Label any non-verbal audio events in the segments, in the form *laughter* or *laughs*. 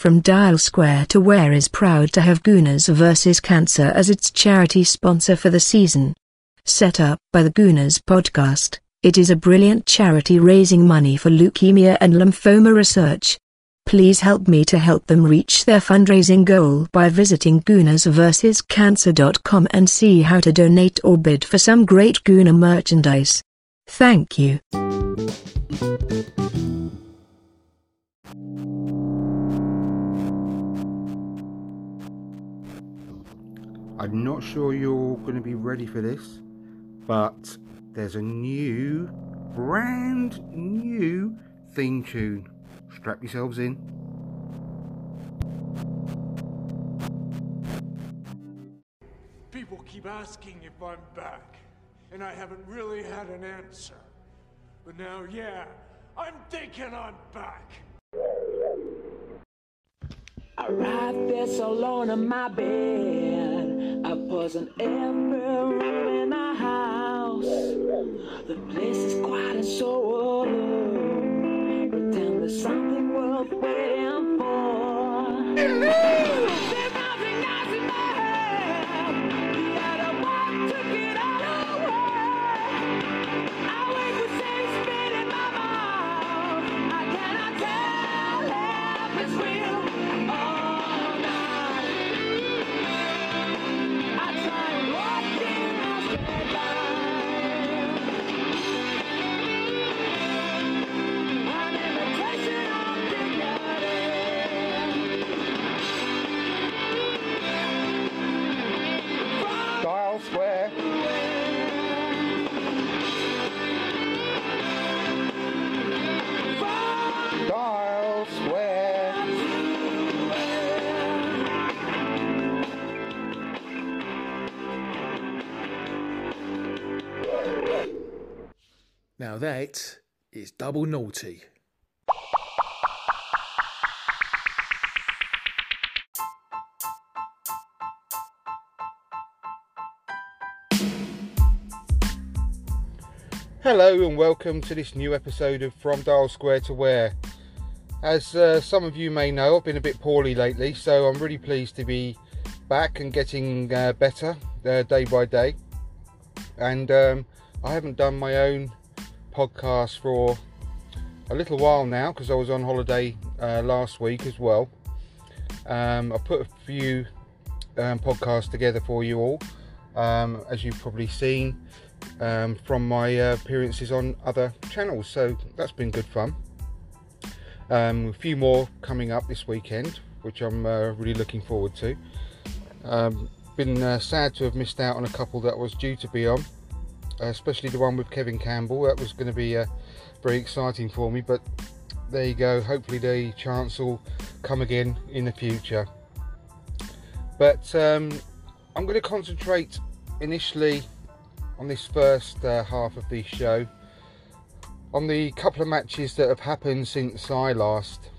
from Dial Square to Where is proud to have Gooners vs. Cancer as its charity sponsor for the season. Set up by the Gooners podcast, it is a brilliant charity raising money for leukemia and lymphoma research. Please help me to help them reach their fundraising goal by visiting goonersversuscancer.com and see how to donate or bid for some great Gooner merchandise. Thank you. I'm not sure you're going to be ready for this, but there's a new, brand new theme tune. Strap yourselves in. People keep asking if I'm back, and I haven't really had an answer. But now, yeah, I'm thinking I'm back. I ride this alone in my bed. I in every room in the house. The place is quiet and so alone. Pretend there's something worth waiting for. Now that is double naughty. Hello and welcome to this new episode of From Dial Square to Where. As uh, some of you may know, I've been a bit poorly lately, so I'm really pleased to be back and getting uh, better uh, day by day. And um, I haven't done my own podcast for a little while now because I was on holiday uh, last week as well. Um, I put a few um, podcasts together for you all, um, as you've probably seen um, from my uh, appearances on other channels. So that's been good fun. Um, a few more coming up this weekend, which I'm uh, really looking forward to. Um, been uh, sad to have missed out on a couple that was due to be on, especially the one with Kevin Campbell. That was going to be uh, very exciting for me, but there you go. Hopefully, the chance will come again in the future. But um, I'm going to concentrate initially on this first uh, half of the show on the couple of matches that have happened since I last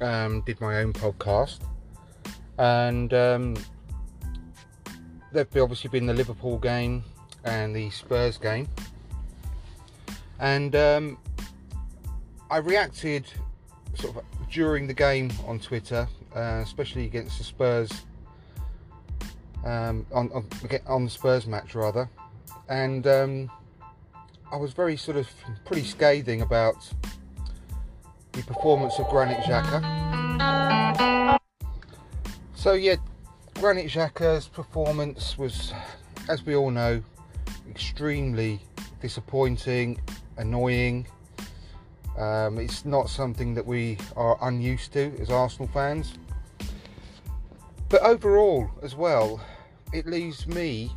um, did my own podcast, and um, there've obviously been the Liverpool game and the Spurs game, and um, I reacted sort of during the game on Twitter, uh, especially against the Spurs. Um, on, on on the Spurs match rather, and um, I was very sort of pretty scathing about the performance of Granit Xhaka. So yeah, Granit Xhaka's performance was, as we all know, extremely disappointing, annoying. Um, it's not something that we are unused to as Arsenal fans. But overall, as well, it leaves me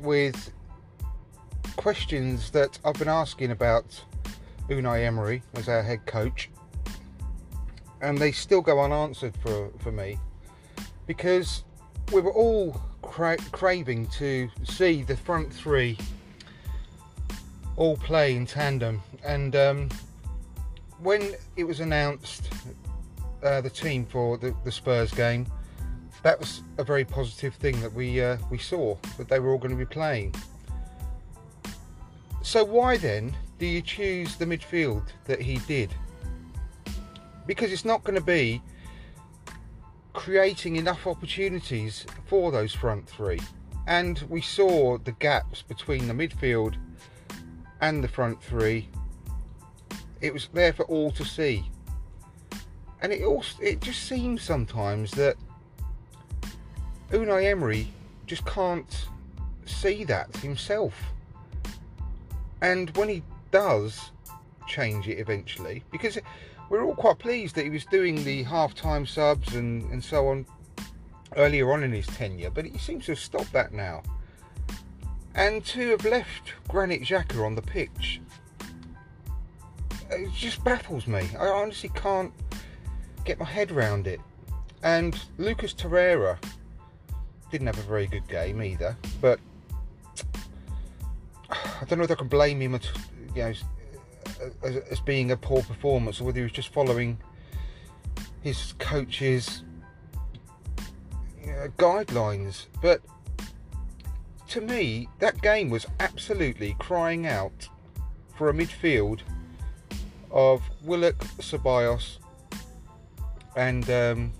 with questions that I've been asking about Unai Emery as our head coach, and they still go unanswered for, for me because we were all cra- craving to see the front three all play in tandem, and um, when it was announced uh, the team for the, the Spurs game, that was a very positive thing that we uh, we saw that they were all going to be playing. So why then do you choose the midfield that he did? Because it's not going to be creating enough opportunities for those front three. And we saw the gaps between the midfield and the front three. It was there for all to see. And it also it just seems sometimes that Unai Emery just can't see that himself. And when he does change it eventually, because we're all quite pleased that he was doing the half-time subs and, and so on earlier on in his tenure, but he seems to have stopped that now. And to have left Granit Xhaka on the pitch, it just baffles me. I honestly can't get my head around it. And Lucas Torreira didn't have a very good game either, but *sighs* I don't know if I can blame him, at, you know, as, as being a poor performance, or whether he was just following his coach's you know, guidelines. But to me, that game was absolutely crying out for a midfield of Willock, Ceballos, and um,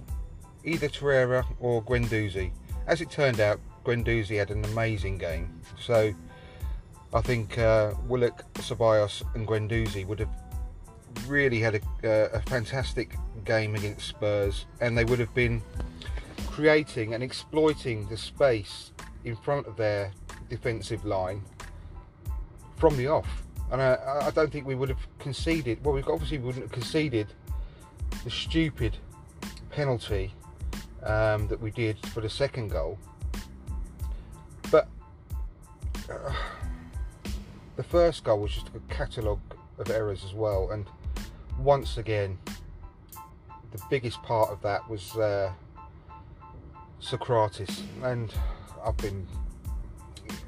either Torreira or Guendouzi. As it turned out, Guendouzi had an amazing game. So I think uh, Willock, Ceballos, and Guendouzi would have really had a, uh, a fantastic game against Spurs, and they would have been creating and exploiting the space in front of their defensive line from the off. And I, I don't think we would have conceded. Well, we obviously wouldn't have conceded the stupid penalty um, that we did for the second goal. But uh, the first goal was just a catalogue of errors as well, and once again, the biggest part of that was uh, Sokratis, and I've been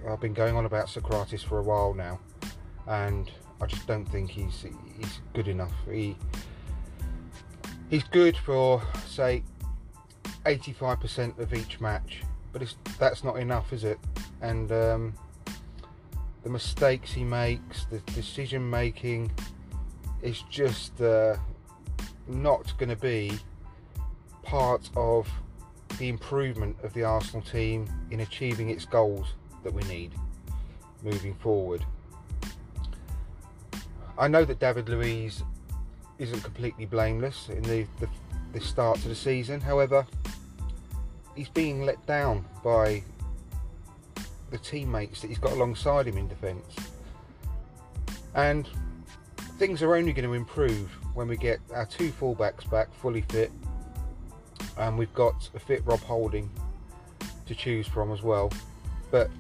I've been going on about Sokratis for a while now, and I just don't think he's he's good enough. He he's good for say 85% of each match, but that's not enough, is it? And um, the mistakes he makes, the decision making, is just uh, not going to be part of the improvement of the Arsenal team in achieving its goals that we need moving forward. I know that David Luiz isn't completely blameless in the, the, the start to the season, however, he's being let down by the teammates that he's got alongside him in defence. And things are only going to improve when we get our two fullbacks back fully fit, and we've got a fit Rob Holding to choose from as well. But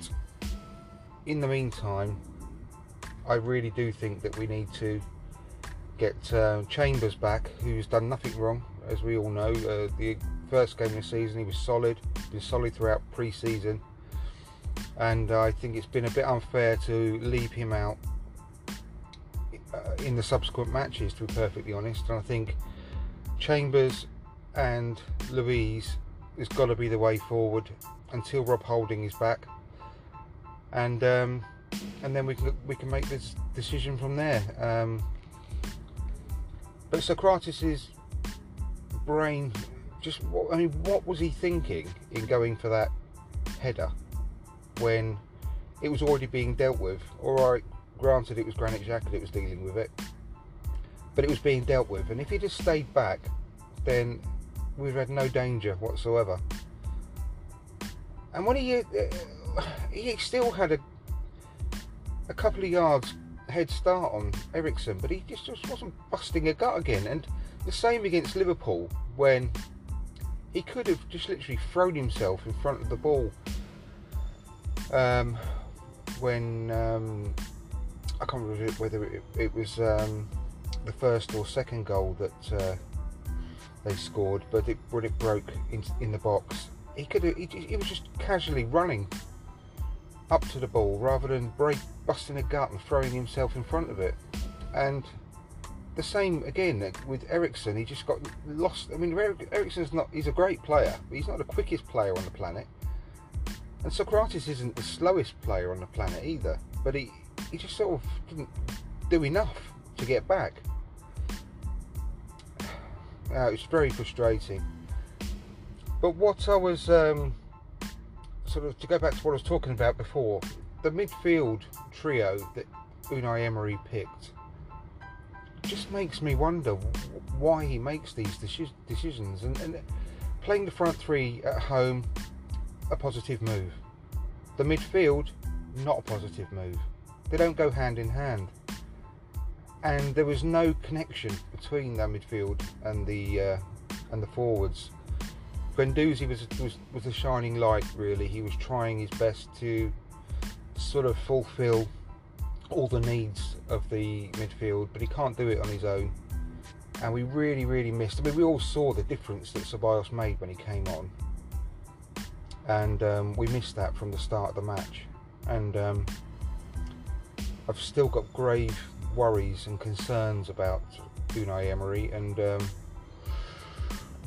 in the meantime, I really do think that we need to get uh, Chambers back, who's done nothing wrong, as we all know. Uh, the first game of the season, he was solid, been solid throughout pre-season, and I think it's been a bit unfair to leave him out uh, in the subsequent matches. To be perfectly honest, and I think Chambers and Luiz has got to be the way forward until Rob Holding is back, and um, and then we can we can make this decision from there. Um, but Sokratis' brain just I mean, what was he thinking in going for that header when it was already being dealt with? All right, granted, it was Granit Xhaka that was dealing with it, but it was being dealt with. And if he'd just stayed back, then we've had no danger whatsoever. And when he uh, he still had a a couple of yards head start on Eriksen, but he just, just wasn't busting a gut again. And the same against Liverpool when he could have just literally thrown himself in front of the ball um, when um, I can't remember whether it, it was um, the first or second goal that uh, they scored, but it, when it broke in, in the box, he could he, he, was just casually running up to the ball rather than break busting a gut and throwing himself in front of it, and the same again with Eriksen. He just got lost. I mean, Eriksen's not. He's a great player, but he's not the quickest player on the planet. And Sokratis isn't the slowest player on the planet either. But he he just sort of didn't do enough to get back. *sighs* Uh, it's very frustrating. But what I was um, sort of to go back to what I was talking about before, the midfield trio that Unai Emery picked just makes me wonder why he makes these decisions. And, and playing the front three at home, a positive move. The midfield, not a positive move. They don't go hand in hand. And there was no connection between that midfield and the uh, and the forwards. Guendouzi was, was was a shining light. Really, he was trying his best to sort of fulfil all the needs of the midfield, but he can't do it on his own. And we really, really missed. I mean, we all saw the difference that Ceballos made when he came on, and um, we missed that from the start of the match. And um, I've still got grave worries and concerns about Unai Emery, and um,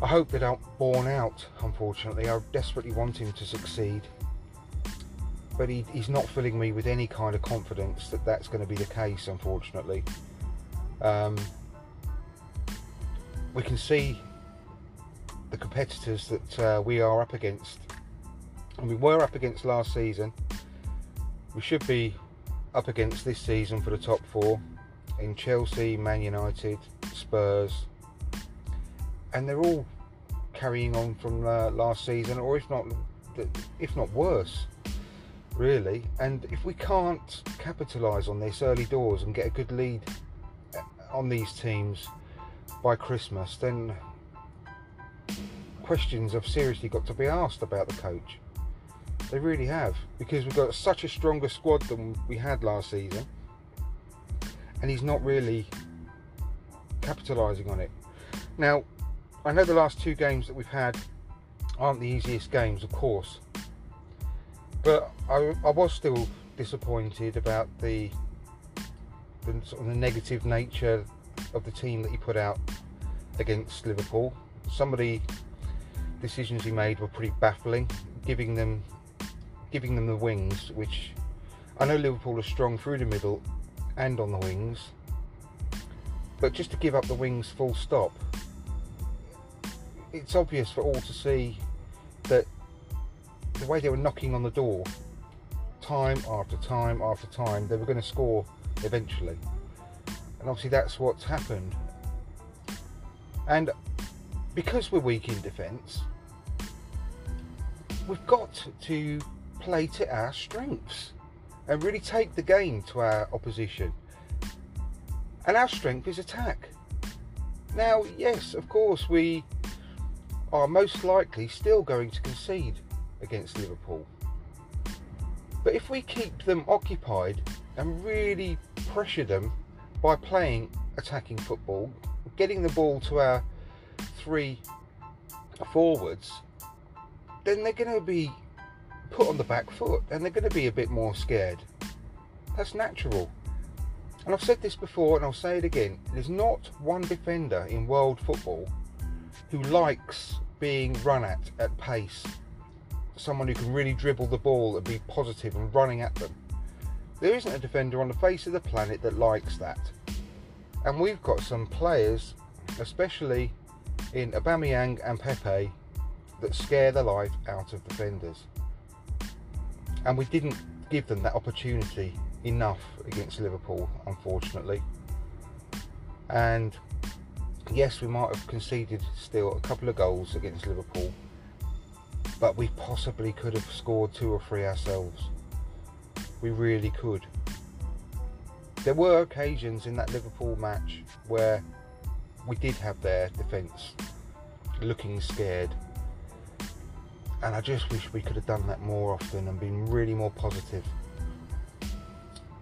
I hope they don't born out. Unfortunately, I desperately want him to succeed but he, he's not filling me with any kind of confidence that that's going to be the case, unfortunately. Um, we can see the competitors that uh, we are up against, we were up against last season. We should be up against this season for the top four in Chelsea, Man United, Spurs, and they're all carrying on from uh, last season, or if not, if not worse really. And if we can't capitalise on this early doors and get a good lead uh, on these teams by Christmas, then questions have seriously got to be asked about the coach. They really have, because we've got such a stronger squad than we had last season, and he's not really capitalising on it. Now, I know the last two games that we've had aren't the easiest games, of course, but I, I was still disappointed about the, the sort of the negative nature of the team that he put out against Liverpool. Some of the decisions he made were pretty baffling, giving them giving them the wings, which I know Liverpool are strong through the middle and on the wings, but just to give up the wings full stop, it's obvious for all to see that the way they were knocking on the door, time after time after time, they were going to score eventually. And obviously, that's what's happened. And because we're weak in defence, we've got to play to our strengths and really take the game to our opposition. And our strength is attack. Now, yes, of course, we are most likely still going to concede against Liverpool. But if we keep them occupied and really pressure them by playing attacking football, getting the ball to our three forwards, then they're going to be put on the back foot and they're going to be a bit more scared. That's natural. And I've said this before and I'll say it again there's not one defender in world football who likes being run at at pace someone who can really dribble the ball and be positive and running at them. There isn't a defender on the face of the planet that likes that. And we've got some players, especially in Aubameyang and Pepe, that scare the life out of defenders. And we didn't give them that opportunity enough against Liverpool, unfortunately. And yes, we might have conceded still a couple of goals against Liverpool but we possibly could have scored two or three ourselves. We really could. There were occasions in that Liverpool match where we did have their defence looking scared. And I just wish we could have done that more often and been really more positive.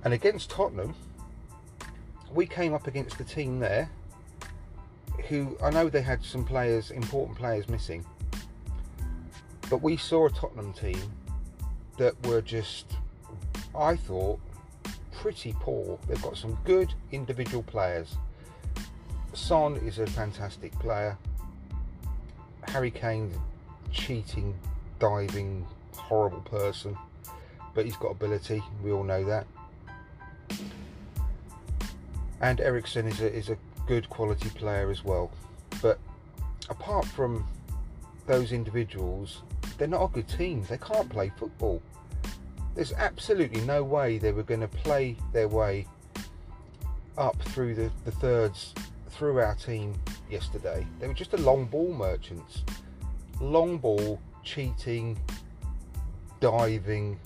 And against Tottenham, we came up against a team there who I know they had some players, important players missing, but we saw a Tottenham team that were just, I thought, pretty poor. They've got some good individual players. Son is a fantastic player. Harry Kane, cheating, diving, horrible person, but he's got ability. We all know that. And Eriksen is a, is a good quality player as well. But apart from those individuals, they're not a good team. They can't play football. There's absolutely no way they were going to play their way up through the, the thirds through our team yesterday. They were just a long ball merchants. Long ball, cheating, diving,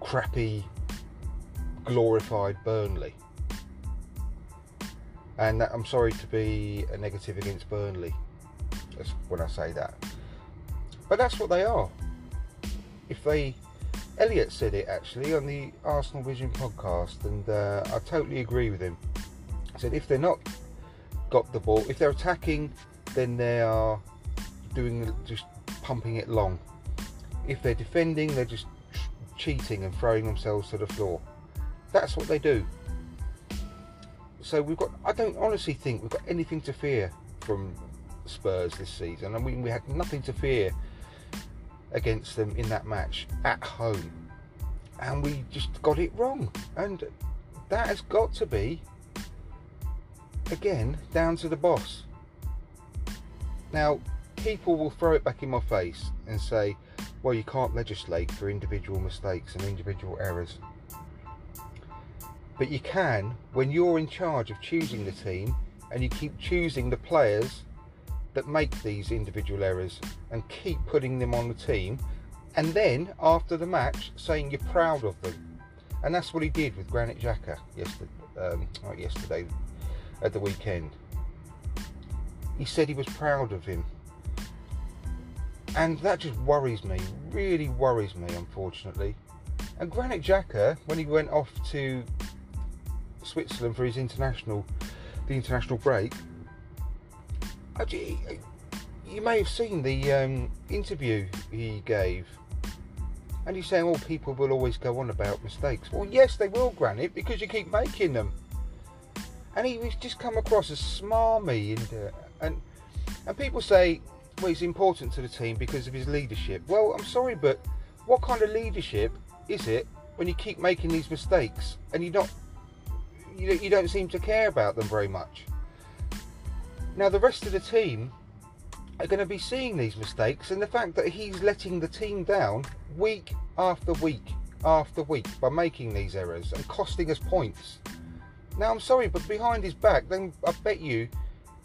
crappy, glorified Burnley. And that, I'm sorry to be a negative against Burnley that's when I say that. But that's what they are. If they, Elliot said it actually on the Arsenal Vision podcast, and uh, I totally agree with him. He said if they're not got the ball, if they're attacking, then they are doing just pumping it long. If they're defending, they're just cheating and throwing themselves to the floor. That's what they do. So we've got. I don't honestly think we've got anything to fear from Spurs this season. I mean, we had nothing to fear against them in that match at home, and we just got it wrong. And that has got to be again down to the boss. Now, people will throw it back in my face and say, well, you can't legislate for individual mistakes and individual errors. But you can when you're in charge of choosing the team and you keep choosing the players that make these individual errors and keep putting them on the team. And then after the match, saying you're proud of them. And that's what he did with Granit Xhaka yesterday, um, yesterday at the weekend. He said he was proud of him. And that just worries me, really worries me, unfortunately. And Granit Xhaka, when he went off to Switzerland for his international, the international break, you may have seen the um, interview he gave, and he's saying, "Well, people will always go on about mistakes." Well, yes, they will, Granit, because you keep making them. And he was just come across as smarmy, and uh, and and people say, "Well, he's important to the team because of his leadership." Well, I'm sorry, but what kind of leadership is it when you keep making these mistakes and you not you, you don't seem to care about them very much? Now, the rest of the team are going to be seeing these mistakes, and the fact that he's letting the team down week after week after week by making these errors and costing us points. Now, I'm sorry, but behind his back, then I bet you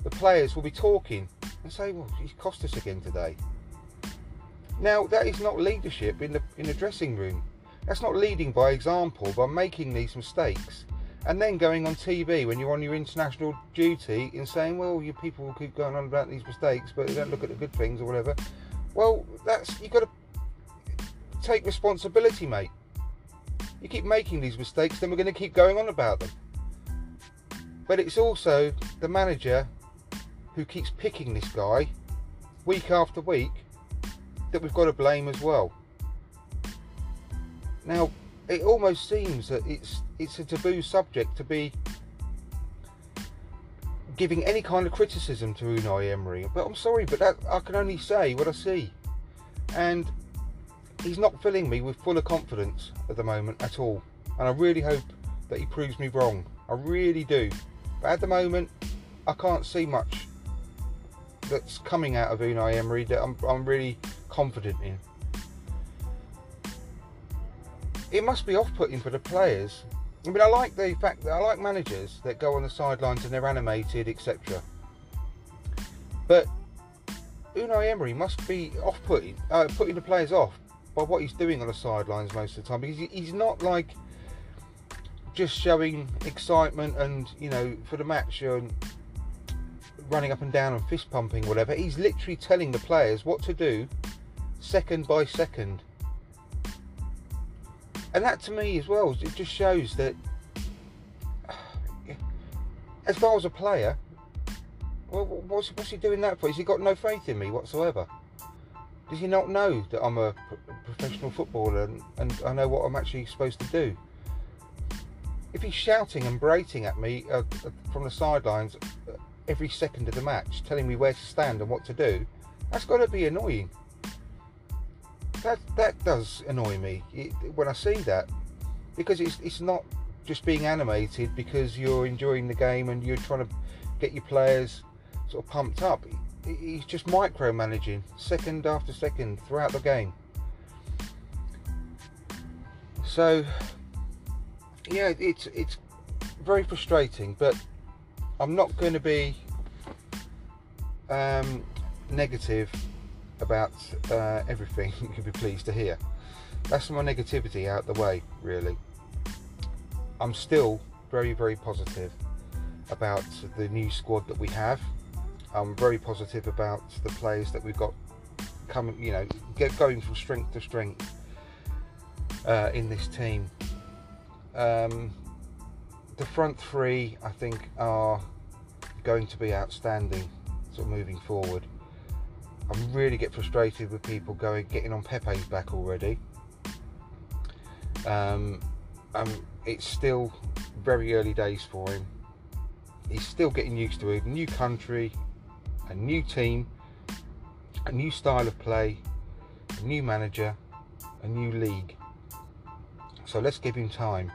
the players will be talking and say, "Well, he's cost us again today." Now, that is not leadership in the in the dressing room. That's not leading by example by making these mistakes and then going on TV when you're on your international duty and saying, well, you people will keep going on about these mistakes, but they don't look at the good things or whatever. Well, that's you've got to take responsibility, mate. You keep making these mistakes, then we're going to keep going on about them. But it's also the manager who keeps picking this guy week after week that we've got to blame as well. Now, it almost seems that it's it's a taboo subject to be giving any kind of criticism to Unai Emery. But I'm sorry, but that, I can only say what I see, and he's not filling me with fuller confidence at the moment at all. And I really hope that he proves me wrong. I really do. But at the moment, I can't see much that's coming out of Unai Emery that I'm, I'm really confident in it must be off-putting for the players. I mean, I like the fact that I like managers that go on the sidelines and they're animated, etc. But Unai Emery must be off-putting, uh, putting the players off by what he's doing on the sidelines most of the time because he's not like just showing excitement and you know for the match and running up and down and fist pumping whatever. He's literally telling the players what to do second by second and that to me as well, it just shows that *sighs* as far as a player, well, what's, what's he doing that for? Has he got no faith in me whatsoever? Does he not know that I'm a professional footballer and, and I know what I'm actually supposed to do? If he's shouting and berating at me uh, from the sidelines uh, every second of the match, telling me where to stand and what to do, that's got to be annoying that that does annoy me when I see that because it's it's not just being animated because you're enjoying the game and you're trying to get your players sort of pumped up. he's just micromanaging second after second throughout the game. So yeah, it's it's very frustrating, but I'm not going to be um, negative about uh, everything. *laughs* You'll be pleased to hear. That's my negativity out the way, really. I'm still very, very positive about the new squad that we have. I'm very positive about the players that we've got coming, you know, get going from strength to strength uh, in this team. Um, the front three, I think, are going to be outstanding, sort of moving forward. I really get frustrated with people going getting on Pepe's back already. Um, um, it's still very early days for him. He's still getting used to a new country, a new team, a new style of play, a new manager, a new league. So let's give him time.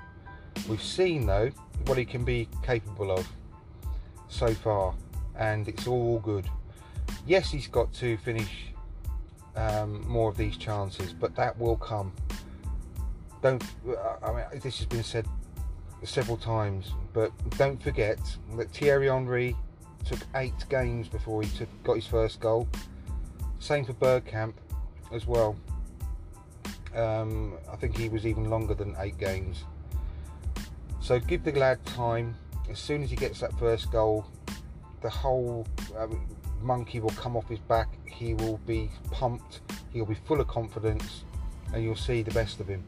We've seen though what he can be capable of so far, and it's all good. Yes, he's got to finish um, more of these chances, but that will come. Don't. I mean, this has been said several times, but don't forget that Thierry Henry took eight games before he took, got his first goal. Same for Bergkamp as well. Um, I think he was even longer than eight games. So give the lad time. As soon as he gets that first goal, the whole um, monkey will come off his back. He will be pumped. He'll be full of confidence, and you'll see the best of him.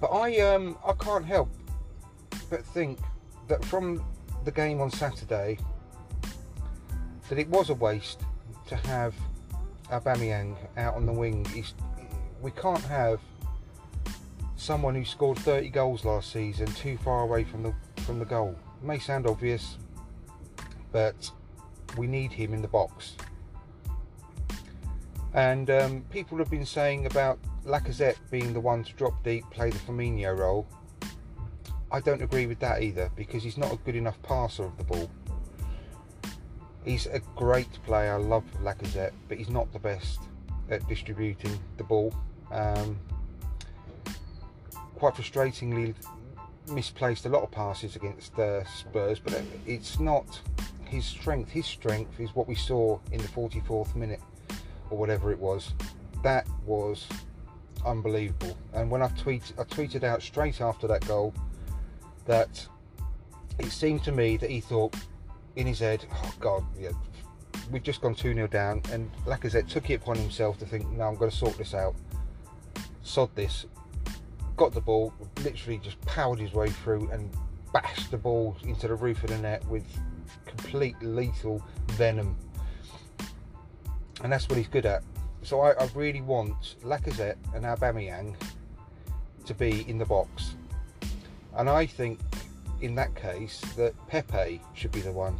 But I um I can't help but think that from the game on Saturday that it was a waste to have Aubameyang out on the wing. He's, we can't have someone who scored 30 goals last season too far away from the from the goal. It may sound obvious, but we need him in the box. And um, people have been saying about Lacazette being the one to drop deep, play the Firmino role. I don't agree with that either because he's not a good enough passer of the ball. He's a great player. I love Lacazette, but he's not the best at distributing the ball. Um, quite frustratingly misplaced a lot of passes against uh, Spurs, but it's not his strength. His strength is what we saw in the 44th minute or whatever it was. That was unbelievable. And when I tweet, I tweeted out straight after that goal that it seemed to me that he thought in his head, "Oh God, yeah, we've just gone two 0 down," and Lacazette took it upon himself to think, "No, I'm going to sort this out. Sod this." Got the ball, literally just powered his way through and bashed the ball into the roof of the net with complete lethal venom. And that's what he's good at. So I, I really want Lacazette and Aubameyang to be in the box. And I think in that case that Pepe should be the one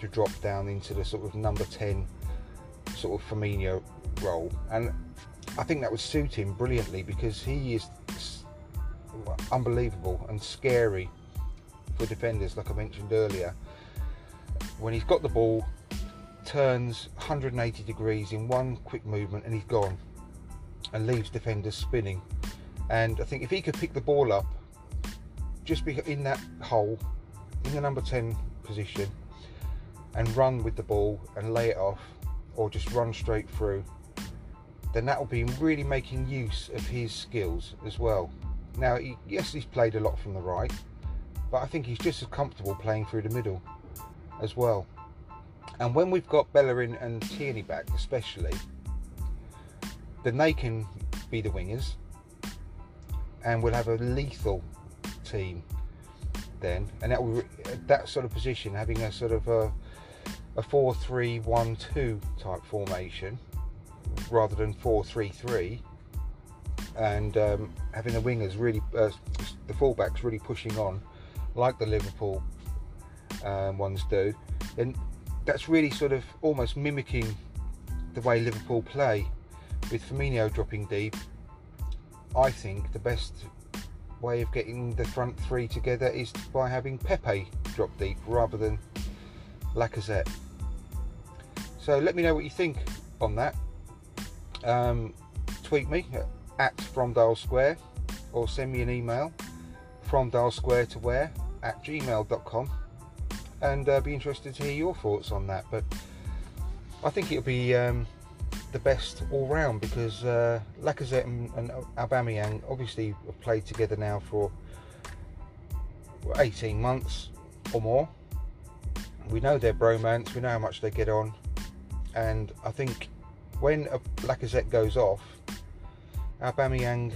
to drop down into the sort of number 10 sort of Firmino role. And I think that would suit him brilliantly because he is unbelievable and scary for defenders, like I mentioned earlier. When he's got the ball, turns 180 degrees in one quick movement and he's gone and leaves defenders spinning. And I think if he could pick the ball up, just be in that hole, in the number 10 position, and run with the ball and lay it off, or just run straight through, then that will be really making use of his skills as well. Now, he, yes, he's played a lot from the right, but I think he's just as comfortable playing through the middle as well. And when we've got Bellerin and Tierney back, especially, then they can be the wingers, and we'll have a lethal team then. And that will, that sort of position, having a sort of a, a four-three-one-two type formation rather than four-three-three, and um, having the wingers really, uh, the fullbacks really pushing on, like the Liverpool um, ones do, then that's really sort of almost mimicking the way Liverpool play, with Firmino dropping deep. I think the best way of getting the front three together is by having Pepe drop deep rather than Lacazette. So let me know what you think on that. Um, tweet me at from Dial Square or send me an email from Dial Square to where at gmail.com and uh, be interested to hear your thoughts on that. But I think it'll be um, the best all round because uh, Lacazette and, and Aubameyang obviously have played together now for 18 months or more. We know their bromance, we know how much they get on, and I think when a Lacazette goes off, Aubameyang,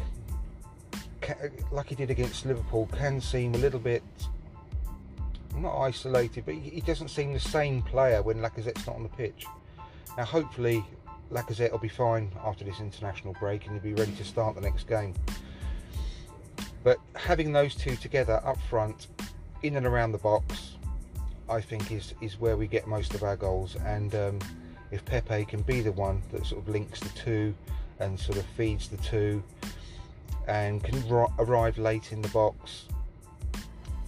like he did against Liverpool, can seem a little bit not isolated, but he doesn't seem the same player when Lacazette's not on the pitch. Now, hopefully, Lacazette will be fine after this international break and he'll be ready to start the next game. But having those two together up front, in and around the box, I think is is where we get most of our goals. And um, if Pepe can be the one that sort of links the two and sort of feeds the two, and can arrive late in the box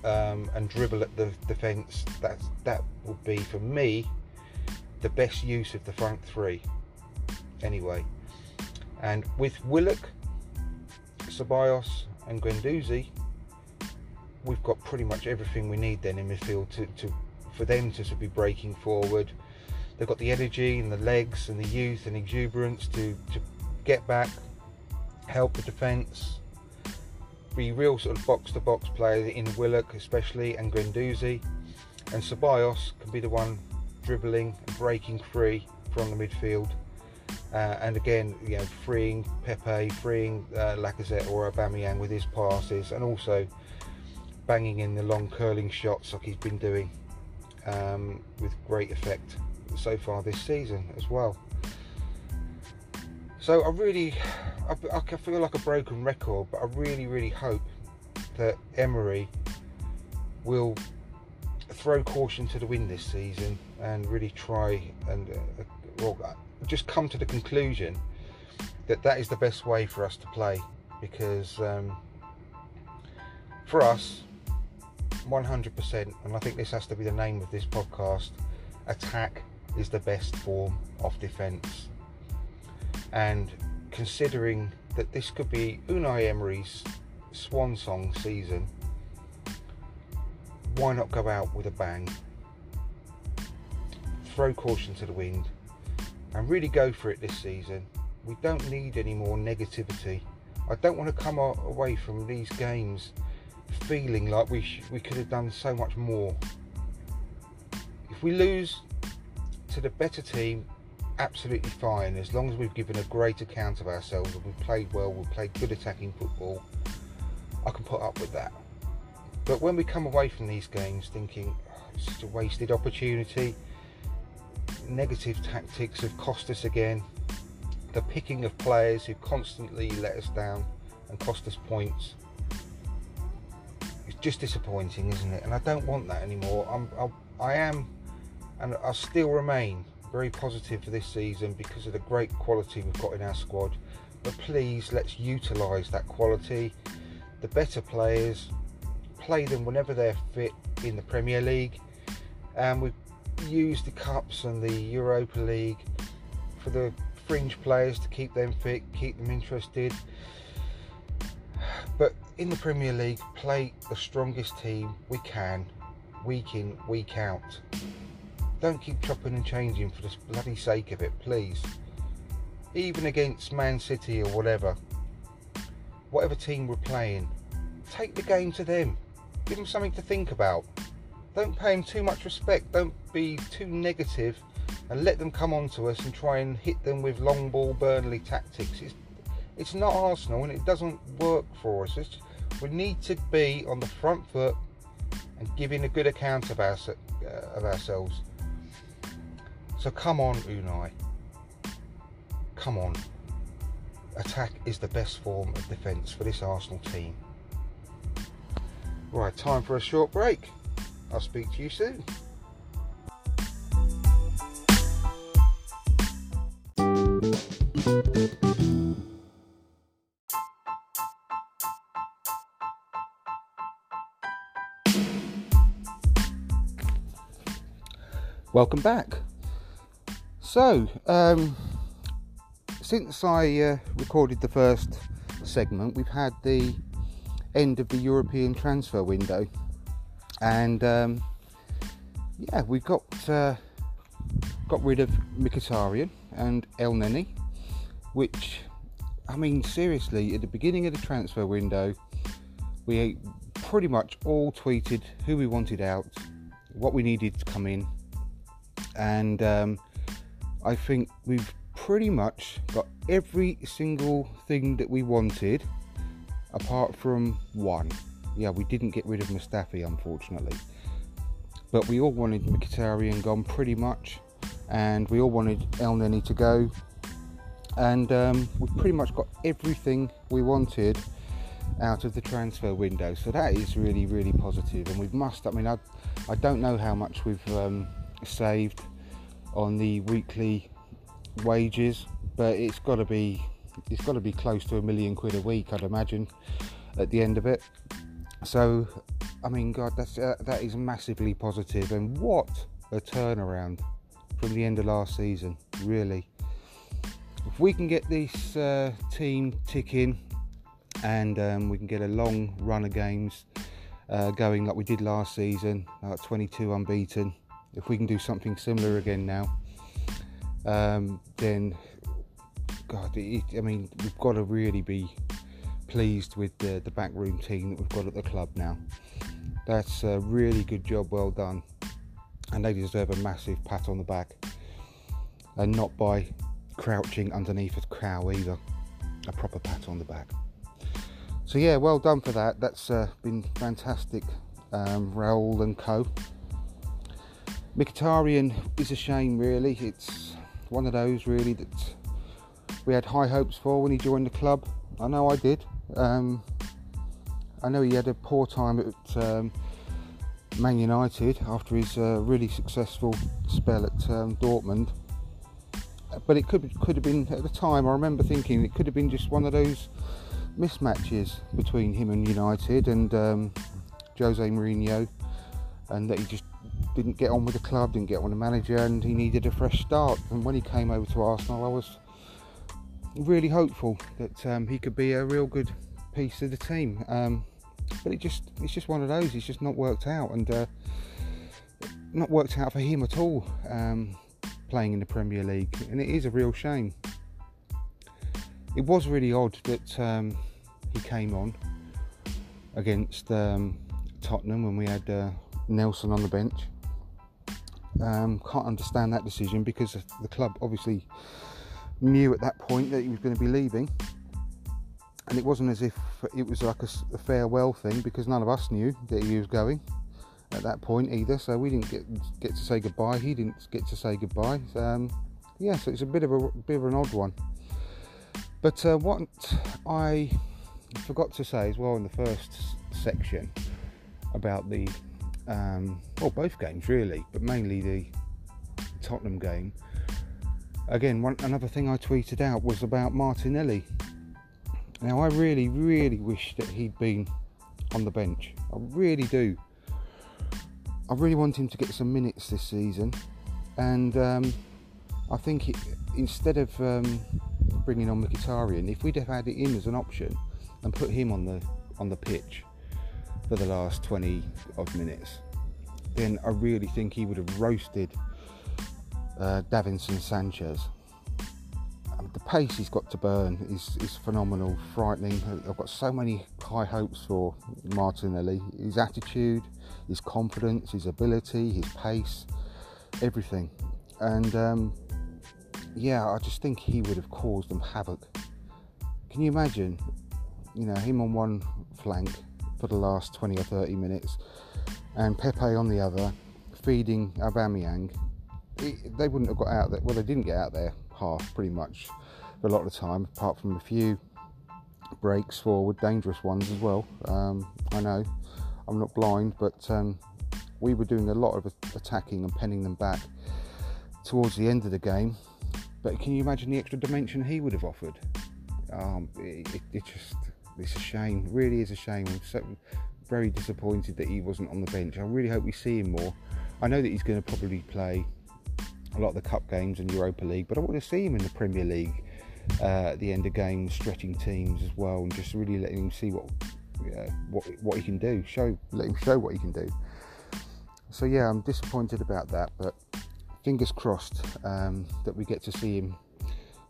um, and dribble at the defence, that that would be for me the best use of the front three. Anyway, and with Willock, Ceballos, and Guendouzi, we've got pretty much everything we need then in midfield to, to for them to, to be breaking forward. They've got the energy and the legs and the youth and exuberance to, to get back, help the defence, be real sort of box to box players in Willock especially and Guendouzi. And Ceballos can be the one dribbling breaking free from the midfield. Uh, and again, you know, freeing Pepe, freeing uh, Lacazette or Aubameyang with his passes, and also banging in the long curling shots like he's been doing um, with great effect so far this season as well. So I really, I, I feel like a broken record, but I really, really hope that Emery will throw caution to the wind this season and really try and uh, well, just come to the conclusion that that is the best way for us to play because um, for us 100% and I think this has to be the name of this podcast attack is the best form of defence and considering that this could be Unai Emery's swan song season why not go out with a bang? Throw caution to the wind and really go for it this season. We don't need any more negativity. I don't want to come away from these games feeling like we sh- we could have done so much more. If we lose to the better team, absolutely fine. As long as we've given a great account of ourselves and we've played well, we've played good attacking football, I can put up with that. But when we come away from these games thinking oh, it's just a wasted opportunity, negative tactics have cost us again, the picking of players who constantly let us down and cost us points It's just disappointing, isn't it? And I don't want that anymore. I'm, I, I am, and I still remain very positive for this season because of the great quality we've got in our squad. But please, let's utilise that quality. The better players, play them whenever they're fit in the Premier League. And we use the Cups and the Europa League for the fringe players to keep them fit, keep them interested. But in the Premier League, play the strongest team we can, week in, week out. Don't keep chopping and changing for the bloody sake of it, please. Even against Man City or whatever, whatever team we're playing, take the game to them. Give them something to think about. Don't pay them too much respect. Don't be too negative and let them come onto us and try and hit them with long ball Burnley tactics. It's it's not Arsenal and it doesn't work for us. It's, we need to be on the front foot and giving a good account of, our, uh, of ourselves. So come on, Unai. Come on. Attack is the best form of defence for this Arsenal team. Right, time for a short break. I'll speak to you soon. Welcome back. So, um, since I uh, recorded the first segment, we've had the end of the European transfer window, and um, yeah, we got uh, got rid of Mkhitaryan and El Elneny, which I mean, seriously, at the beginning of the transfer window, we pretty much all tweeted who we wanted out, what we needed to come in, and um, I think we've pretty much got every single thing that we wanted, apart from one. Yeah, we didn't get rid of Mustafi, unfortunately, but we all wanted Mkhitaryan gone pretty much, and we all wanted El Elneny to go, and um, we've pretty much got everything we wanted out of the transfer window. So that is really, really positive. positive, and we've must. I mean, I, I don't know how much we've um, saved on the weekly wages, but it's got to be it's got to be close to a million quid a week, I'd imagine, at the end of it. So, I mean, God, that's uh, that is massively positive, and what a turnaround from the end of last season, really. If we can get this uh, team ticking, and um, we can get a long run of games uh, going like we did last season, like 22 unbeaten. If we can do something similar again now, um, then God, it, I mean, we've got to really be pleased with the, the backroom team that we've got at the club now. That's a really good job, well done, and they deserve a massive pat on the back, and not by crouching underneath a cow either. A proper pat on the back. So yeah, well done for that. That's uh, been fantastic, um, Raul and Co. Mkhitaryan is a shame, really. It's one of those really that we had high hopes for when he joined the club. I know I did. Um, I know he had a poor time at um, Man United after his uh, really successful spell at um, Dortmund. But it could could have been at the time. I remember thinking it could have been just one of those mismatches between him and United and um, Jose Mourinho, and that he just didn't get on with the club, didn't get on with the manager, and he needed a fresh start. And when he came over to Arsenal, I was really hopeful that um, he could be a real good piece of the team. Um, but it just it's just one of those. It's just not worked out, and uh, not worked out for him at all. Um, playing in the Premier League, and it is a real shame. It was really odd that um, he came on against um, Tottenham when we had uh, Nelson on the bench. Um, can't understand that decision because the club obviously knew at that point that he was going to be leaving, and it wasn't as if it was like a, a farewell thing because none of us knew that he was going at that point either. So we didn't get get to say goodbye. He didn't get to say goodbye. Um, yeah, so it's a bit of a bit of an odd one. But uh, what I forgot to say as well in the first section about the um, well both games really, but mainly the Tottenham game. Again, one, another thing I tweeted out was about Martinelli. Now I really, really wish that he'd been on the bench. I really do. I really want him to get some minutes this season, and um, I think it, instead of um, bringing on Mkhitaryan, if we'd have had it in as an option and put him on the on the pitch for the last 20 odd minutes, then I really think he would have roasted uh, Davinson Sanchez. Um, the pace he's got to burn is, is phenomenal, frightening. I've got so many high hopes for Martinelli. His attitude, his confidence, his ability, his pace, everything. And um, yeah, I just think he would have caused them havoc. Can you imagine, you know, him on one flank for the last 20 or 30 minutes and Pepe on the other, feeding Aubameyang? It, they wouldn't have got out there. Well, they didn't get out there half, pretty much, a lot of the time, apart from a few breaks forward, dangerous ones as well. Um, I know, I'm not blind, but um, we were doing a lot of attacking and penning them back towards the end of the game but can you imagine the extra dimension he would have offered? Um, it, it, it, just it's a shame. Really is a shame. I'm so very disappointed that he wasn't on the bench. I really hope we see him more. I know that he's going to probably play a lot of the cup games and Europa League, but I want to see him in the Premier League uh, at the end of games, stretching teams as well, and just really letting him see what uh, what what he can do. Show let him show what he can do. So yeah, I'm disappointed about that, but fingers crossed um, that we get to see him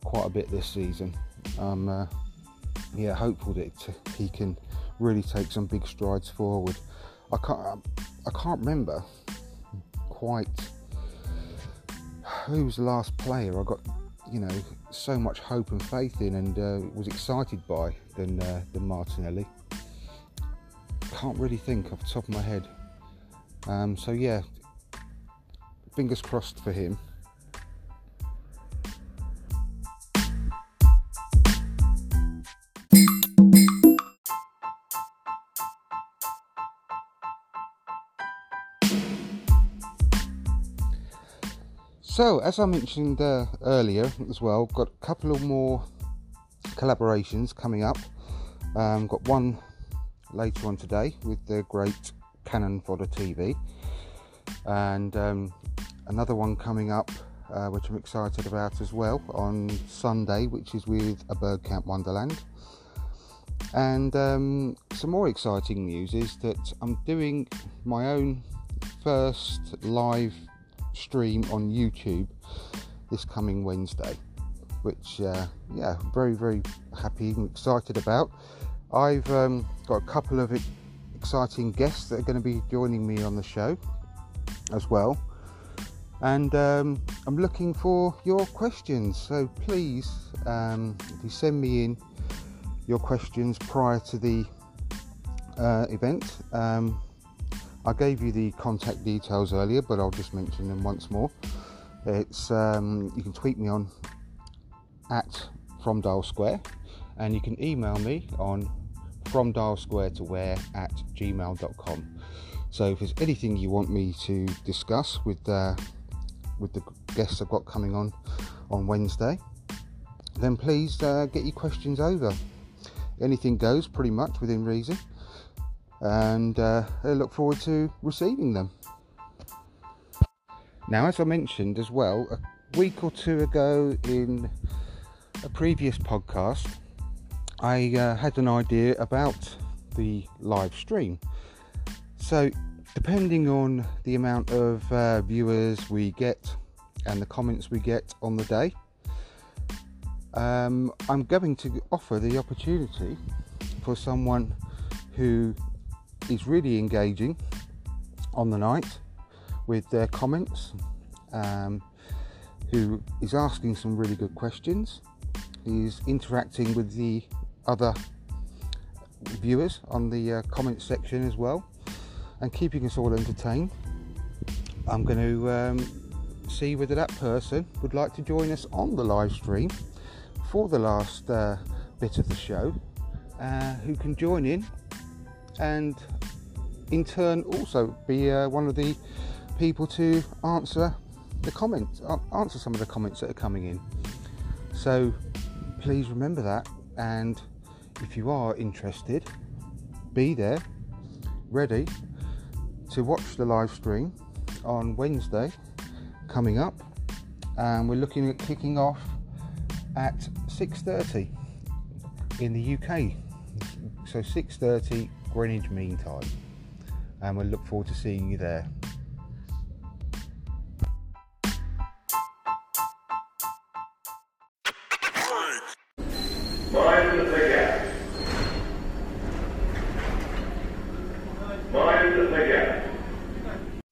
quite a bit this season. I'm uh, yeah hopeful that he can really take some big strides forward. I can't I can't remember quite who was the last player I got you know so much hope and faith in and uh, was excited by than uh, than Martinelli. Can't really think off the top of my head. Um, so yeah, fingers crossed for him. So, as I mentioned uh, earlier as well, got a couple of more collaborations coming up. Um, got one later on today with the great Cannon Fodder TV, and um, another one coming up, uh, which I'm excited about as well on Sunday, which is with a Bird Camp Wonderland. And um, some more exciting news is that I'm doing my own first live stream on YouTube this coming Wednesday, which uh, yeah, very very happy and excited about. I've um, got a couple of exciting guests that are going to be joining me on the show as well, and um, I'm looking for your questions. So please, um, if you send me in your questions prior to the uh, event. Um, I gave you the contact details earlier, but I'll just mention them once more. It's um, you can tweet me on at Square, and you can email me on from Dial Square to where at gmail.com. So if there's anything you want me to discuss with uh, with the guests I've got coming on on Wednesday, then please uh, get your questions over. Anything goes, pretty much within reason and uh, I look forward to receiving them. Now, as I mentioned as well, a week or two ago in a previous podcast, I uh, had an idea about the live stream. So, depending on the amount of uh, viewers we get and the comments we get on the day, um, I'm going to offer the opportunity for someone who is really engaging on the night with their comments, um, who is asking some really good questions. He's interacting with the other viewers on the uh, comment section as well and keeping us all entertained. I'm going to um, see whether that person would like to join us on the live stream for the last uh, bit of the show, uh, who can join in and in turn also be uh, one of the people to answer the comments, answer some of the comments that are coming in. So please remember that, and if you are interested, be there, ready to watch the live stream on Wednesday coming up, and we're looking at kicking off at 6:30 in the UK. So 6:30 Greenwich Mean Time, and we'll look forward to seeing you there. Mind the gap. Mind the gap.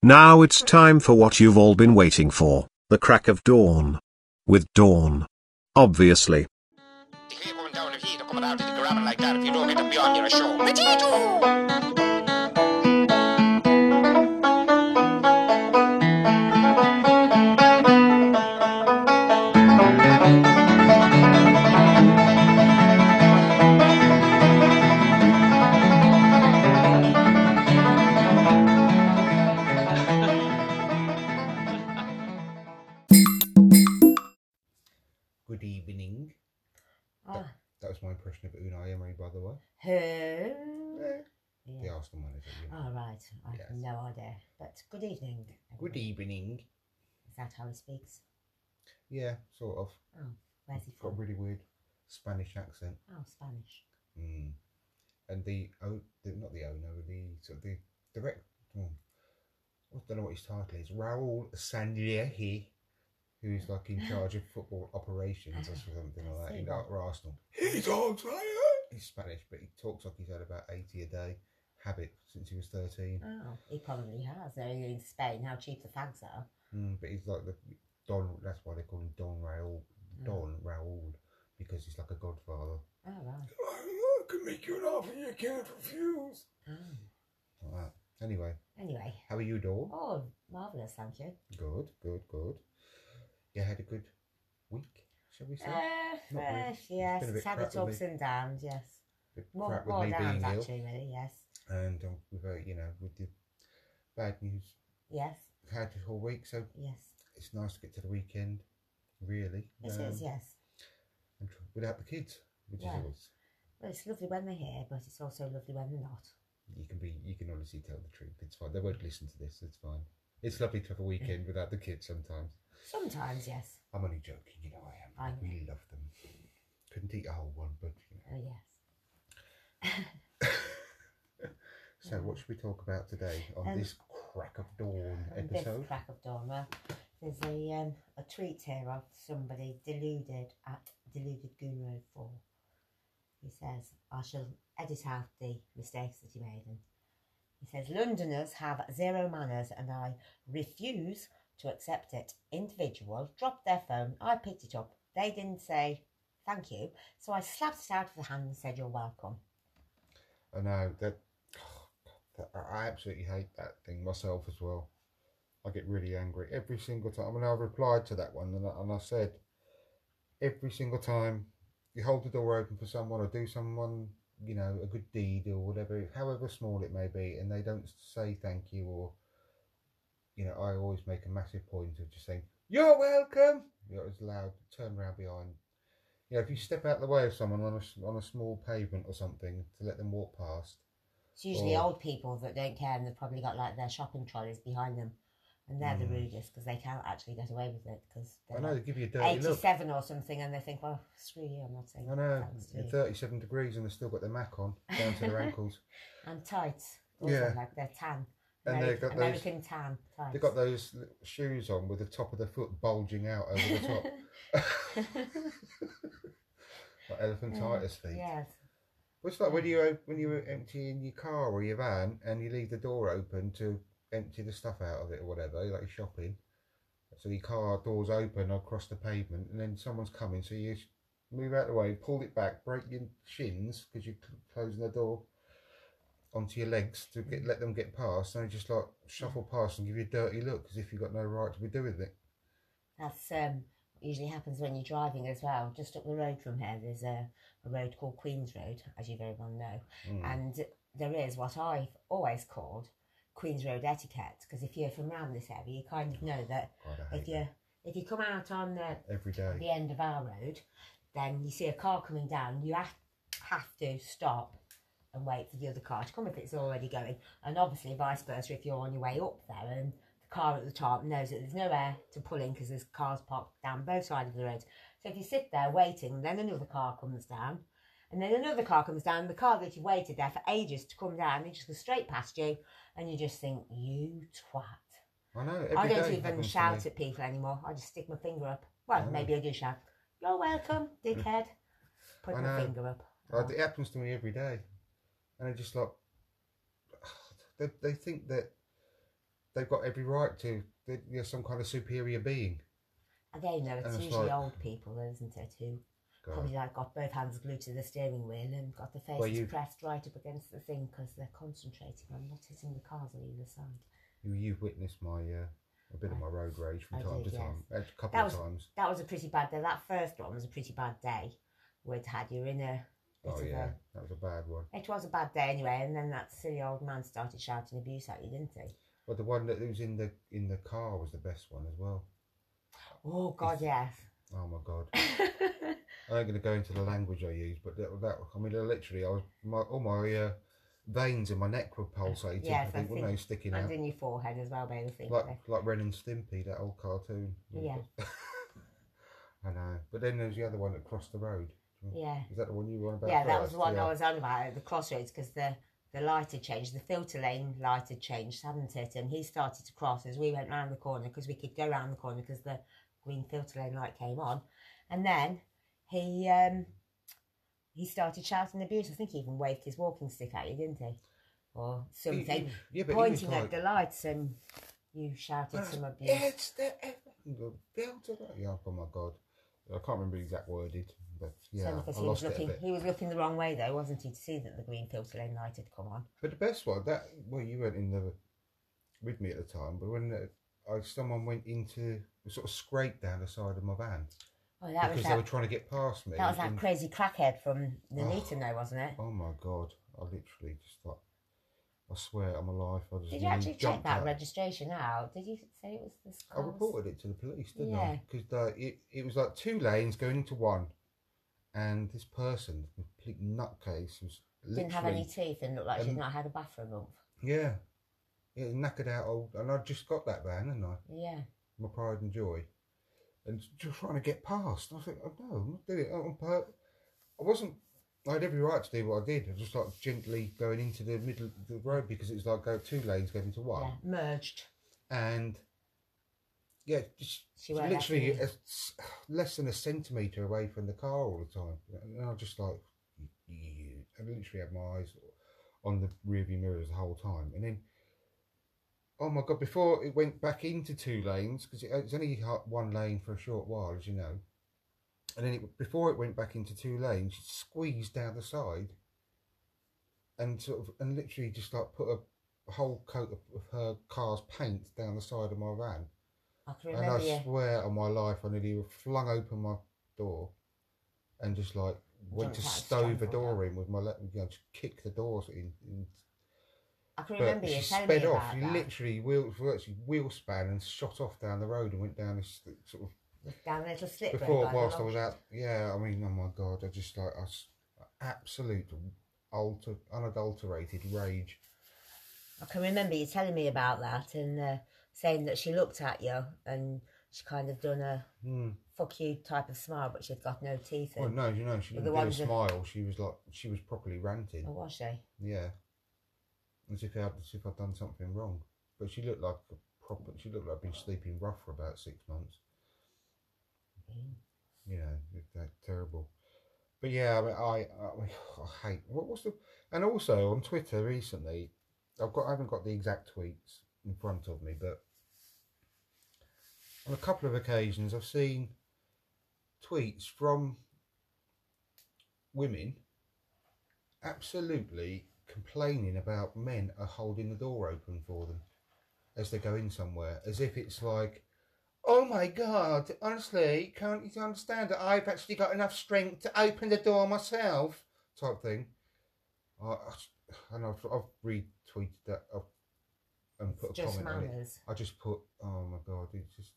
Now it's time for what you've all been waiting for the crack of dawn. With Dawn. Obviously. By the way. who? The Arsenal manager. You know. Oh, right. I have no idea. But good evening. Good evening. Is that how he speaks? Yeah, sort of. Oh, where's he from? Got a really weird Spanish accent. Oh, Spanish. Mm. And the oh, the, not the owner, the sort of the direct. Oh, I don't know what his title is. Raul Sanllehi, who's like in *laughs* charge of football operations or *laughs* something like that in Arsenal. He talks like that. He's Spanish, but he talks like he's had about eighty a day. Habit since he was thirteen. Oh, he probably has. They're in Spain. How cheap the fags are. Mm, but he's like the Don. That's why they call him Don Raul. Mm. Don Raul, because he's like a godfather. Oh, right. *laughs* I can make you an offer you can't refuse. Oh. Like that. Anyway, Anyway. how are you, Dawn? Oh, marvellous, thank you. Good, good, good. You had a good week, shall we say? Uh, Not really. fresh, yes. bit It's had its ups and downs, yes. Bit More, more downs, actually, really, yes. and um, with uh, you know with the bad news Yes, had this whole week, so yes. it's nice to get to the weekend. Really, It um, is, yes. and without the kids, which Yeah. is always Well, it's lovely when they're here, but it's also lovely when they're not. you can be you can honestly tell the truth. It's fine. They won't listen to this. It's fine. It's lovely to have a weekend without the kids sometimes. Sometimes, yes. I'm only joking, you know I am. I. We love them. Couldn't eat a whole one, but you know. Oh, yes. *laughs* So, what should we talk about today on Um, this crack of dawn And this episode? crack of dawn. Well, there's a um, a tweet here of somebody deluded at deluded goon road four. He says, "I shall edit out the mistakes that he made." And he says, "Londoners have zero manners, and I refuse to accept it." Individual dropped their phone. I picked it up. They didn't say thank you, so I slapped it out of the hand and said, "You're welcome." I know that, *sighs* I absolutely hate that thing myself as well. I get really angry every single time. I mean, I replied to that one and I, and I said, every single time you hold the door open for someone or do someone, you know, a good deed or whatever, however small it may be, and they don't say thank you or, you know, I always make a massive point of just saying, you're welcome. You know, it's loud, turn around behind. You know, if you step out the way of someone on a, on a small pavement or something to let them walk past, It's usually Or- old people that don't care and they've probably got like their shopping trolleys behind them. And they're the Mm. rudest because they can't actually get away with it because I they're know they give you a dirty look. 87 or something and they think, well, screw you, I'm not saying I know, thanks in 37 degrees and they've still got their Mac on down to their *laughs* ankles. And tights. Also, Yeah. like they're tan. And Ameri- they've got those- American tan tights. They've got those shoes on with the top of the foot bulging out over the top. *laughs* like elephantitis feet. Yes. It's like when you when you empty in your car or your van and you leave the door open to empty the stuff out of it or whatever, like you're shopping. So your car doors open across the pavement, and then someone's coming, so you move out of the way, pull it back, break your shins because you're closing the door onto your legs to get let them get past, and they just like shuffle past and give you a dirty look as if you've got no right to be doing it. That's um, what usually happens when you're driving as well. Just up the road from here, there's a, a road called Queen's Road, as you very well know. Mm. And there is what I've always called Queen's Road etiquette, because if you're from around this area, you kind of know that if you if you come out on the, every day. the end of our road, then you see a car coming down, you have, have to stop and wait for the other car to come if it's already going. And obviously, vice versa, if you're on your way up there and the car at the top knows that there's nowhere to pull in because there's cars parked down both sides of the road. So if you sit there waiting, then another car comes down, and then another car comes down, the car that you waited there for ages to come down, it just goes straight past you, and you just think, you twat. I know. I don't even shout at people anymore. I just stick my finger up. Well, maybe I do shout. You're welcome, dickhead. *laughs* Put my finger up. Like, it happens to me every day, and I just like *sighs* they they think that they've got every right to. That you're some kind of superior being. And they know it's it's usually like- old people, isn't it, who God. probably like got both hands glued to the steering wheel and got their faces Well, you- pressed right up against the thing because they're concentrating on not hitting the cars on either side. You, you've witnessed my uh, a bit of my road rage from I time did, to time, yes. a couple That of was times. that was a pretty bad day. That first one was a pretty bad day. We'd had you in a bit Oh yeah, a that was a bad one. It was a bad day anyway, and then that silly old man started shouting abuse at you, didn't he? But the one that was in the in the car was the best one as well. Oh God, yes. Oh my god! *laughs* I ain't going to go into the language I use, but that, that I mean, literally, I was my all my uh, veins in my neck were pulsating. I Yes, I think, they think. sticking And out in your forehead as well, basically. like like Ren and Stimpy, that old cartoon. Yeah. *laughs* I know. But then there's the other one that crossed the road. Yeah. Is that the one you were on about? Yeah, that was the one Yeah. I was on about at the crossroads because the the light had changed, the filter lane light had changed, hadn't it? And he started to cross as we went round the corner because we could go round the corner because the green filter lane light came on, and then he um he started shouting abuse. I think he even waved his walking stick at you, didn't he, or something, yeah, but he was pointing at the lights, and you shouted some abuse. It's the the filter. Yeah, oh my god, I can't remember the exact worded, but yeah, So I he was lost it a looking, bit. he was looking the wrong way though, wasn't he, to see that the green filter lane light had come on. But the best one, that well, you weren't in the with me at the time, but when uh, I, someone went into sort of scraped down the side of my van Oh, that because was they that, were trying to get past me. that was that and- crazy crackhead from the Oh. Nuneaton though, wasn't it? Oh my god! I literally just like, I swear on my life, I just Did you actually check jumped that out. registration out? Did you say it was this? I reported it to the police, didn't Yeah. I? Because uh, it, it was like two lanes going into one, and this person, complete nutcase, was literally Didn't have any teeth and looked like she'd Um, not had a bath for a month. yeah, yeah, knackered out old, and I just got that van, and I Yeah. my pride and joy, and just trying to get past. I think, oh, no, I'm not doing it on purpose. I wasn't. I had every right to do what I did. I was just like gently going into the middle of the road because it was like go two lanes going into one. Yeah. Merged. and yeah, just literally a less than a centimetre away from the car all the time. And I was just like, "You-" I literally had my eyes on the rearview mirrors the whole time. And then, oh my god, before it went back into two lanes, because it, it's only one lane for a short while, as you know. And then it, before it went back into two lanes, squeezed down the side and sort of, and literally just like put a a whole coat of, of her car's paint down the side of my van. I can remember. And I you. swear on my life, I nearly flung open my door and just like went to stove a door in with my, le- you know, just kick the doors in. in. I can But remember you she telling sped off. She literally wheel, actually wheel span and shot off down the road and went down this sort of Down a little slip before the whilst I was out. Yeah, I mean, oh my god, I just like I absolute alter, unadulterated rage. I can remember you telling me about that and uh, saying that she looked at you and she kind of done a Hmm. fuck you type of smile, but she'd got no teeth in. Well, no, you know, she didn't do a smile. She was like, she was properly ranting. Or was she? Yeah, as if I had, as if I'd done something wrong. But she looked like a proper. She looked like I'd been sleeping rough for about six months. It- that terrible. But yeah, I, I, I *sighs* hate. What was the? And also on Twitter recently, I've got. I haven't got the exact tweets in front of me, but on a couple of occasions I've seen tweets from women absolutely complaining about men are holding the door open for them as they go in somewhere, as if it's like, oh my god, honestly, can't you understand that I've actually got enough strength to open the door myself, type thing. I, and I've, I've retweeted that I've, and put a Just comment on it. manners. I just put, oh my god, it's just.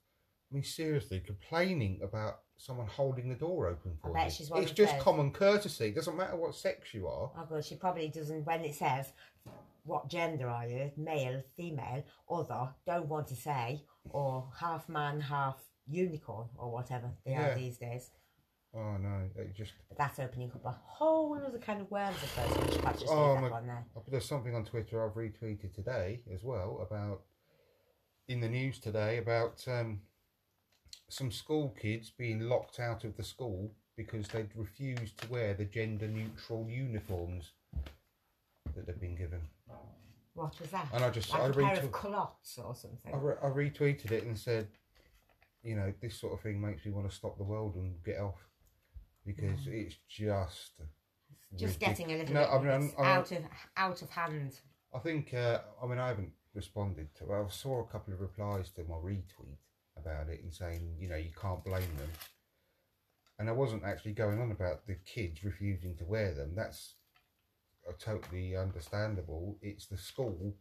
I mean, seriously, complaining about someone holding the door open for you. It's just common courtesy. It doesn't matter what sex you are. Oh god, she probably doesn't. When it says what gender are you, male, female, other, don't want to say, or half man, half unicorn, or whatever they Yeah. are these days. Oh no, it just. But that's opening up a whole other kind of worms, I suppose. We should perhaps just Oh my! there. There's something on Twitter I've retweeted today as well about in the news today about um, some school kids being locked out of the school because they'd refused to wear the gender neutral uniforms that they've been given. What was that? And I just- like I a pair of culottes or something. I, re- I retweeted it and said, you know, this sort of thing makes me want to stop the world and get off because it's just just getting a little No, bit I mean, I'm- I'm- out of out of hand. I think, uh, I mean, I haven't responded to. Well I saw a couple of replies to my retweet about it and saying, you know, you can't blame them. And I wasn't actually going on about the kids refusing to wear them. That's uh, totally understandable. It's the school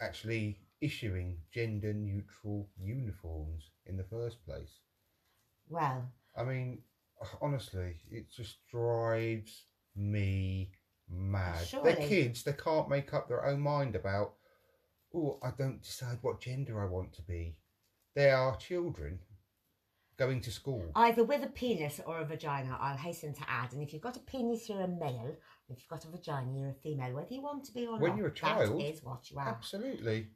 actually issuing gender neutral uniforms in the first place. Well, I mean, honestly, it just drives me mad. Surely. They're kids. They can't make up their own mind about. Oh, I don't decide what gender I want to be. They are children going to school. Either with a penis or a vagina, I'll hasten to add. And if you've got a penis, you're a male. If you've got a vagina, you're a female. Whether you want to be or When not, you're a child, that is what you are. Absolutely.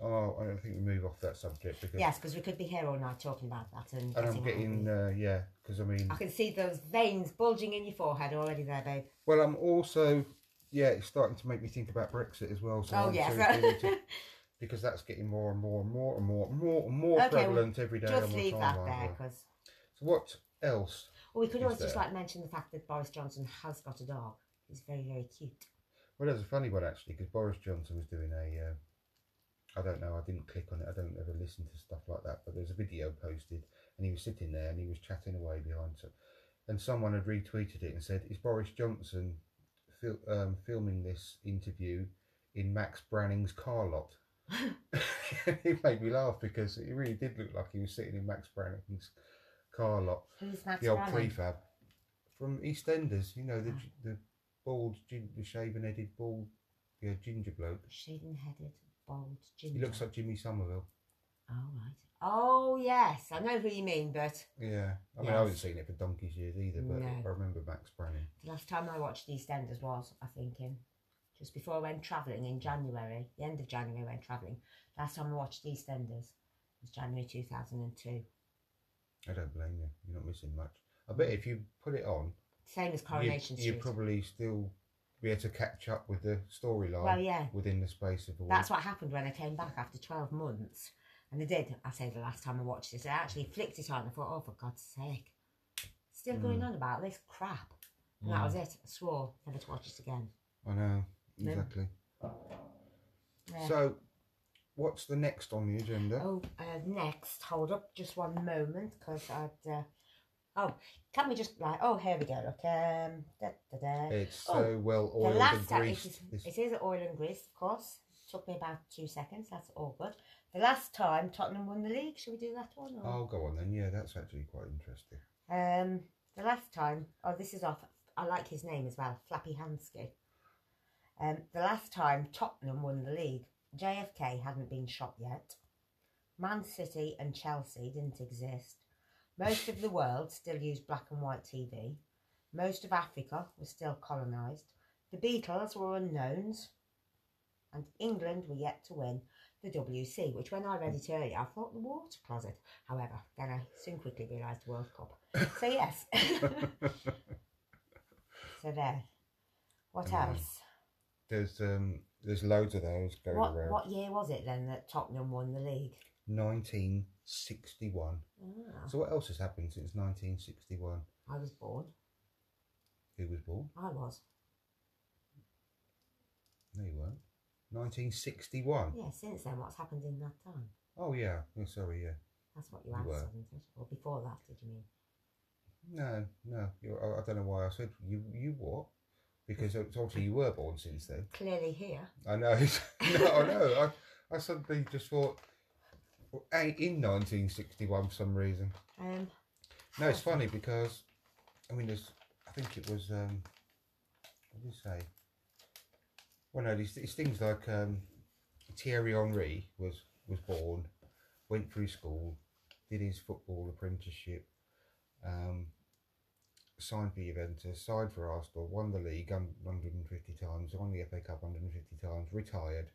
Oh, I don't think we move off that subject because. Yes, because we could be here all night talking about that and, And I'm getting uh, yeah, because I mean, I can see those veins bulging in your forehead already there, babe. well, I'm also yeah, it's starting to make me think about Brexit as well. So Oh, I'm yes. so keen to- because that's getting more and more and more and more and more and more Okay, prevalent every day. Just leave that there because. So what else? Well, we could always just like mention the fact that Boris Johnson has got a dog. He's very, very cute. Well, there's a funny one actually because Boris Johnson was doing a. Uh, I don't know. I didn't click on it. I don't ever listen to stuff like that. But there's a video posted, and he was sitting there and he was chatting away behind. So, and someone had retweeted it and said, "Is Boris Johnson fil- um, filming this interview in Max Branning's car lot?" *laughs* it made me laugh because it really did look like he was sitting in Max Branning's car lot. Who's Max the old Branning? prefab from EastEnders. You know the ah. the bald, gin- the shaven-headed, bald, yeah, ginger bloke. Shaven-headed, bald, ginger. He looks like Jimmy Somerville. Oh right. Oh yes, I know who you mean, but Yeah, I mean I Yes. haven't seen it for donkey's years either, but No. I remember Max Branning. the last time I watched EastEnders was, I think, in just before I went travelling in January, the end of January, I went travelling. Last time I watched EastEnders was January two thousand and two. I don't blame you. You're not missing much. I bet if you put it on, Same as you'd, Coronation you'd probably still be able to catch up with the storyline. Well, yeah. Within the space of a week. That's what happened when I came back after 12 months. And I did, I say the last time I watched this, I actually flicked it on. And I thought, oh, for God's sake. Still going Mm. on about this crap. And that was it. I swore never to watch it again. I know No. exactly. Yeah. So, what's the next on the agenda? Oh, uh, next, hold up just one moment because I'd. Uh, oh, can we just like? Oh, here we go. Look, um, da, da, da. It's Oh, so well oiled and last time it greased. is, it is oil and grease, of course. Took me about two seconds. That's all good. The last time Tottenham won the league, should we do that one? Or? Oh, go on then. Yeah, that's actually quite interesting. Um, the last time, oh, this is off. I like his name as well, Flappy Hansky. Um, the last time Tottenham won the league, JFK hadn't been shot yet. Man City and Chelsea didn't exist. Most of the world still used black and white TV. Most of Africa was still colonised. The Beatles were unknowns. And England were yet to win the WC, which when I read it earlier, I thought the water closet. However, then I soon quickly realised the World Cup. So yes. *laughs* *laughs* so there. What else? There's um, there's loads of those going What around. what year was it then that Tottenham won the league? 1961. Ah, So what else has happened since 1961? I was born. Who was born? I was. No, you weren't. 1961. Yeah, since then, what's happened in that time? Oh yeah. Oh, sorry. Yeah. That's what you You answered, were. Or before that, did you mean? No, no. You, I, I don't know why I said you. You what? Because it's obviously you were born since then. Clearly here. I know. *laughs* no, I know. I, I suddenly just thought, well, in 1961 for some reason. Um, No, it's funny because, I mean, there's, I think it was, um, what did you say? Well, no, these, these things like um, Thierry Henry was, was born, went through school, did his football apprenticeship, um, signed for Juventus, signed for Arsenal, won the league 150 times, won the FA Cup 150 times, retired,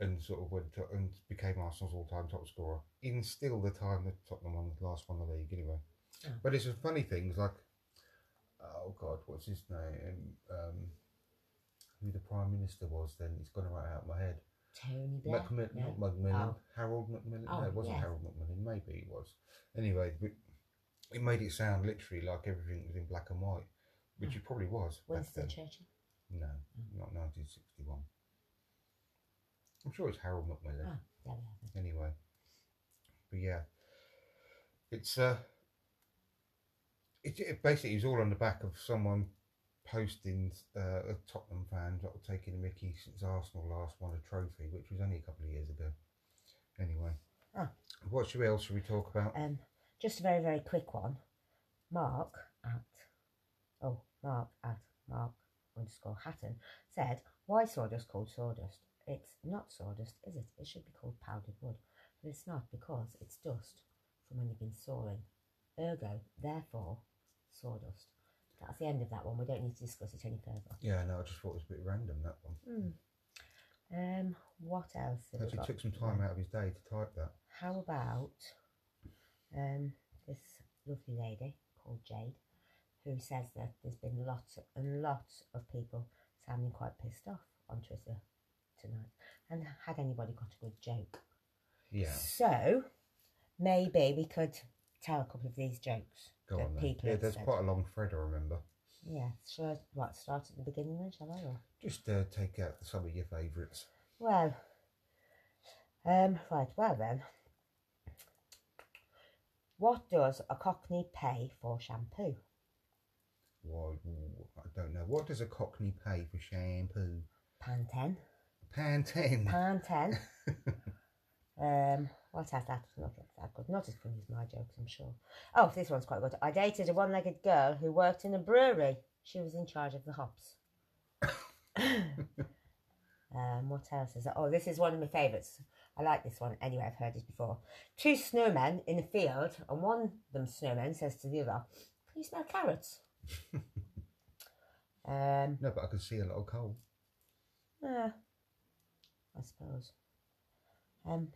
and sort of went to, and became Arsenal's all-time top scorer in still the time that Tottenham won, last won the league anyway. Yeah. But it's just funny things like, oh God, what's his name? Um, who the Prime Minister was then? It's gone right out of my head. Tony Blair. Macmillan, No. not Macmillan, Oh. Harold Macmillan. Oh, no, it wasn't yes. Harold Macmillan. Maybe it was. Anyway, it made it sound literally like everything was in black and white, which it probably was. Winston then. Churchill. No, not 1961. I'm sure it's Harold Macmillan. Ah, have it. Anyway, but yeah, it's uh, it, it basically was all on the back of someone posting uh, a Tottenham fan sort of taking a Mickey since Arsenal last won a trophy, which was only a couple of years ago. Anyway, Ah. what else should we talk about? Um, just a very, very quick one. Mark at, oh, Mark at Mark underscore Hatton said, Why sawdust called sawdust? It's not sawdust, is it? It should be called powdered wood. But it's not because it's dust from when you've been sawing. Ergo, therefore, sawdust. That's the end of that one. We don't need to discuss it any further. Yeah, no, I just thought it was a bit random that one. Um, what else? Actually took some time out of his day to type that. How about um, this lovely lady called Jade, who says that there's been lots and lots of people sounding quite pissed off on Twitter tonight. And had anybody got a good joke? Yeah, So maybe we could tell a couple of these jokes go that on then. people Yeah, there's said. quite a long thread, I remember. Yeah, shall I what, start at the beginning then, shall I? Or? Just uh, take out some of your favourites. Well, um, right, well then. What does a cockney pay for shampoo? Why, I don't know. What does a cockney pay for shampoo? Pantene. Pantene. Pantene. *laughs* um, what has that? Not that good. Not as funny as my jokes, I'm sure. Oh, this one's quite good. I dated a one-legged girl who worked in a brewery. She was in charge of the hops. *coughs* *coughs* um, what else is that? Oh, this is one of my favourites. I like this one. Anyway, I've heard this before. Two snowmen in a field, and one of them snowmen says to the other, "Can you smell carrots?" *laughs* um, no, but I can see a lot of coal. yeah, I suppose. Um.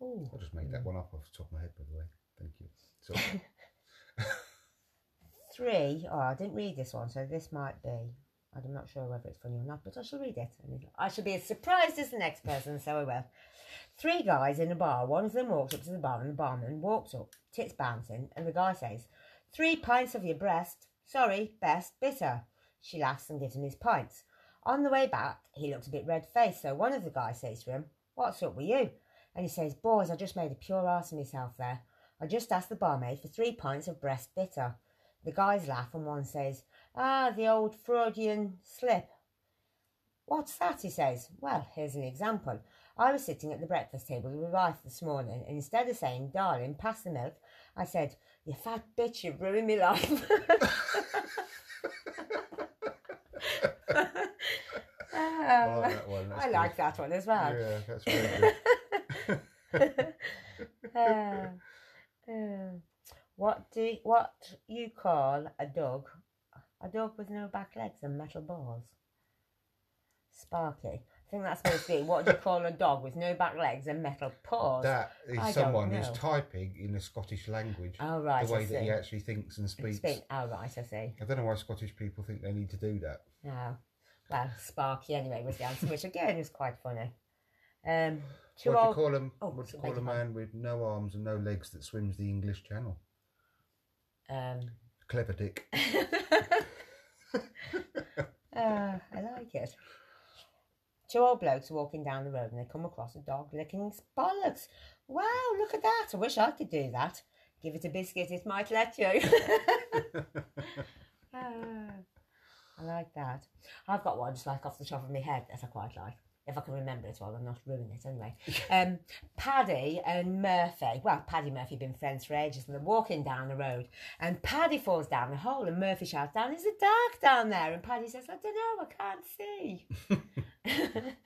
Oh, I'll just make that one up off the top of my head, by the way. Thank you. So, *laughs* three. Oh, I didn't read this one, so this might be. I'm not sure whether it's funny or not, but I shall read it. And I shall be as surprised as the next person, so I will. Three guys in a bar. One of them walks up to the bar, and the barman walks up, tits bouncing, and the guy says, Three pints of your breast. Sorry, best, bitter. She laughs and gives him his pints. On the way back, he looks a bit red faced, so one of the guys says to him, What's up with you? And he says, Boys, I just made a pure ass of myself there. I just asked the barmaid for three pints of breast bitter. The guys laugh and one says, Ah, the old Freudian slip. What's that? he says. Well, here's an example. I was sitting at the breakfast table with my wife this morning, and instead of saying, Darling, pass the milk, I said, You fat bitch, you've ruined my life. *laughs* I like that one. *laughs* I good. like that one as well. Yeah, that's *laughs* good. Uh, uh, what do what you call a dog? A dog with no back legs and metal balls. Sparky. I think that's supposed to be what do you call a dog with no back legs and metal paws? That is I someone who's typing in a Scottish language. Oh, right, The way that he actually thinks and speaks. Speak. Oh right, I see. I don't know why Scottish people think they need to do that. No. Well, Sparky anyway was the answer, which again is quite funny. Um, What do you call him? Oh, what do you call a man with no arms and no legs that swims the English Channel? Um, Clever Dick. *laughs* Uh, I like it. Two old blokes are walking down the road and they come across a dog licking its bollocks. Wow, look at that. I wish I could do that. Give it a biscuit, it might let you. Ah, *laughs* I like that. I've got one just like off the top of my head that I quite like. If I can remember it well and not ruin it anyway. *laughs* Um, Paddy and Murphy, well, Paddy and Murphy have been friends for ages and they're walking down the road and Paddy falls down the hole and Murphy shouts down, Is it dark down there? And Paddy says, I don't know, I can't see. *laughs*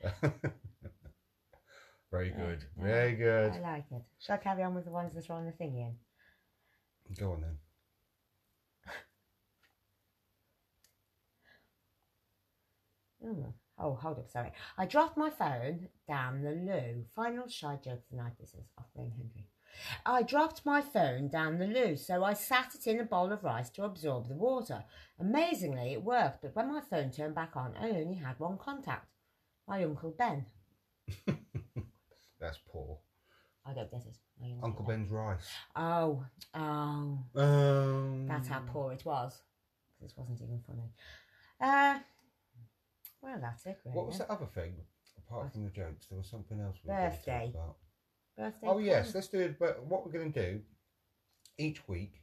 Very good. Yeah, Very good. I like it. Shall I carry on with the ones that are on the thing in? Go on then. *laughs* Oh, oh, hold up, sorry. I dropped my phone down the loo. Final shy joke of the night, this is off Lenny Henry. I dropped my phone down the loo, so I sat it in a bowl of rice to absorb the water. Amazingly, it worked, but when my phone turned back on, I only had one contact. My Uncle Ben. *laughs* That's poor. I don't get it. Don't Uncle. Ben's rice. Oh, oh. Um, That's how poor it was. This wasn't even funny. Uh, well, that's it, really. What was that other thing? Apart from the jokes, there was something else we were Birthday. going to talk about. Birthday Oh yes, let's do it. But what we're going to do each week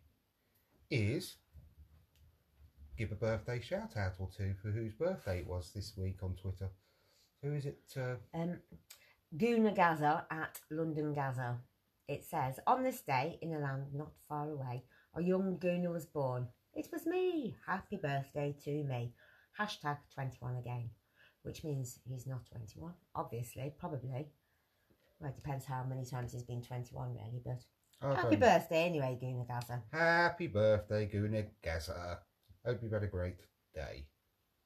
is give a birthday shout out or two for whose birthday it was this week on Twitter. Who is it? Uh, Um, Gooner Gaza at London Gaza. It says, On this day, in a land not far away, a young Gooner was born. It was me. Happy birthday to me. Hashtag 21 again, which means he's not 21, obviously, probably. Well, it depends how many times he's been 21, really, but I happy birthday anyway, Gooner Gaza. Happy birthday, Gooner Gaza. Hope you've had a great day.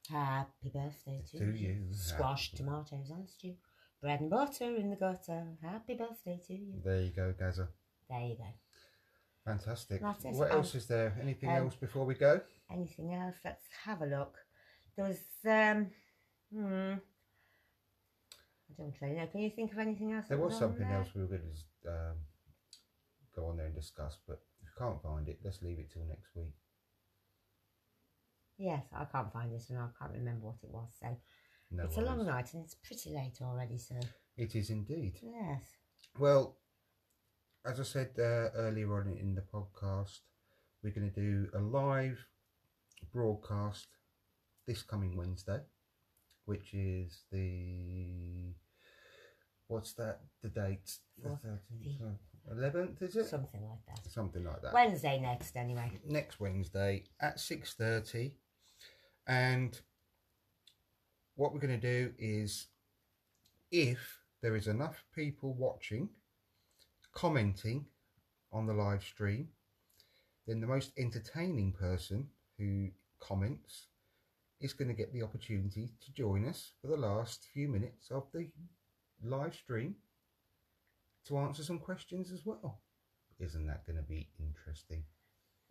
Happy birthday to, To you. Squash, Happy- tomatoes, and stew. Bread and butter in the gutter. Happy birthday to you. There you go, Gaza. There you go. Fantastic. What Um, else is there? Anything um, else before we go? Anything else? Let's have a look. There was, um, hmm. I don't really know. Can you think of anything else? There was something there? else we were going to um, go on there and discuss, but if you can't find it, let's leave it till next week. Yes, I can't find this and I can't remember what it was. So No it's a long night and it's pretty late already. So It is indeed. yes, Well, as I said uh, earlier on in the podcast, we're going to do a live broadcast this coming Wednesday, which is the what's that? The date? The thirteenth, uh, eleventh, is it? something like that. Something like that. Wednesday next, anyway. next Wednesday at six thirty, and what we're going to do is, if there is enough people watching, commenting on the live stream, then the most entertaining person who comments is going to get the opportunity to join us for the last few minutes of the live stream to answer some questions as well. Isn't that going to be interesting?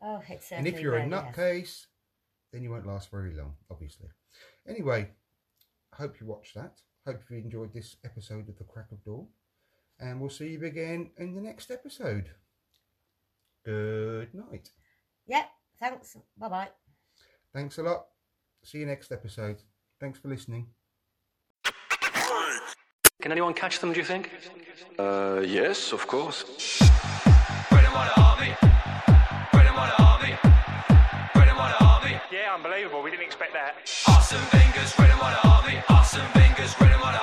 Oh, it's And if you're a will, yes. nutcase, then you won't last very long, obviously. Anyway, hope you watched that. Hope you enjoyed this episode of The Crack of Dawn. And we'll see you again in the next episode. Good night. Yep. Thanks. Bye bye. Thanks a lot. See you next episode. Thanks for listening. Can anyone catch them, do you think? Uh, yes, of course. Yeah, unbelievable. We didn't expect that. Arsene Wenger's Army. Arsene Wenger's Army.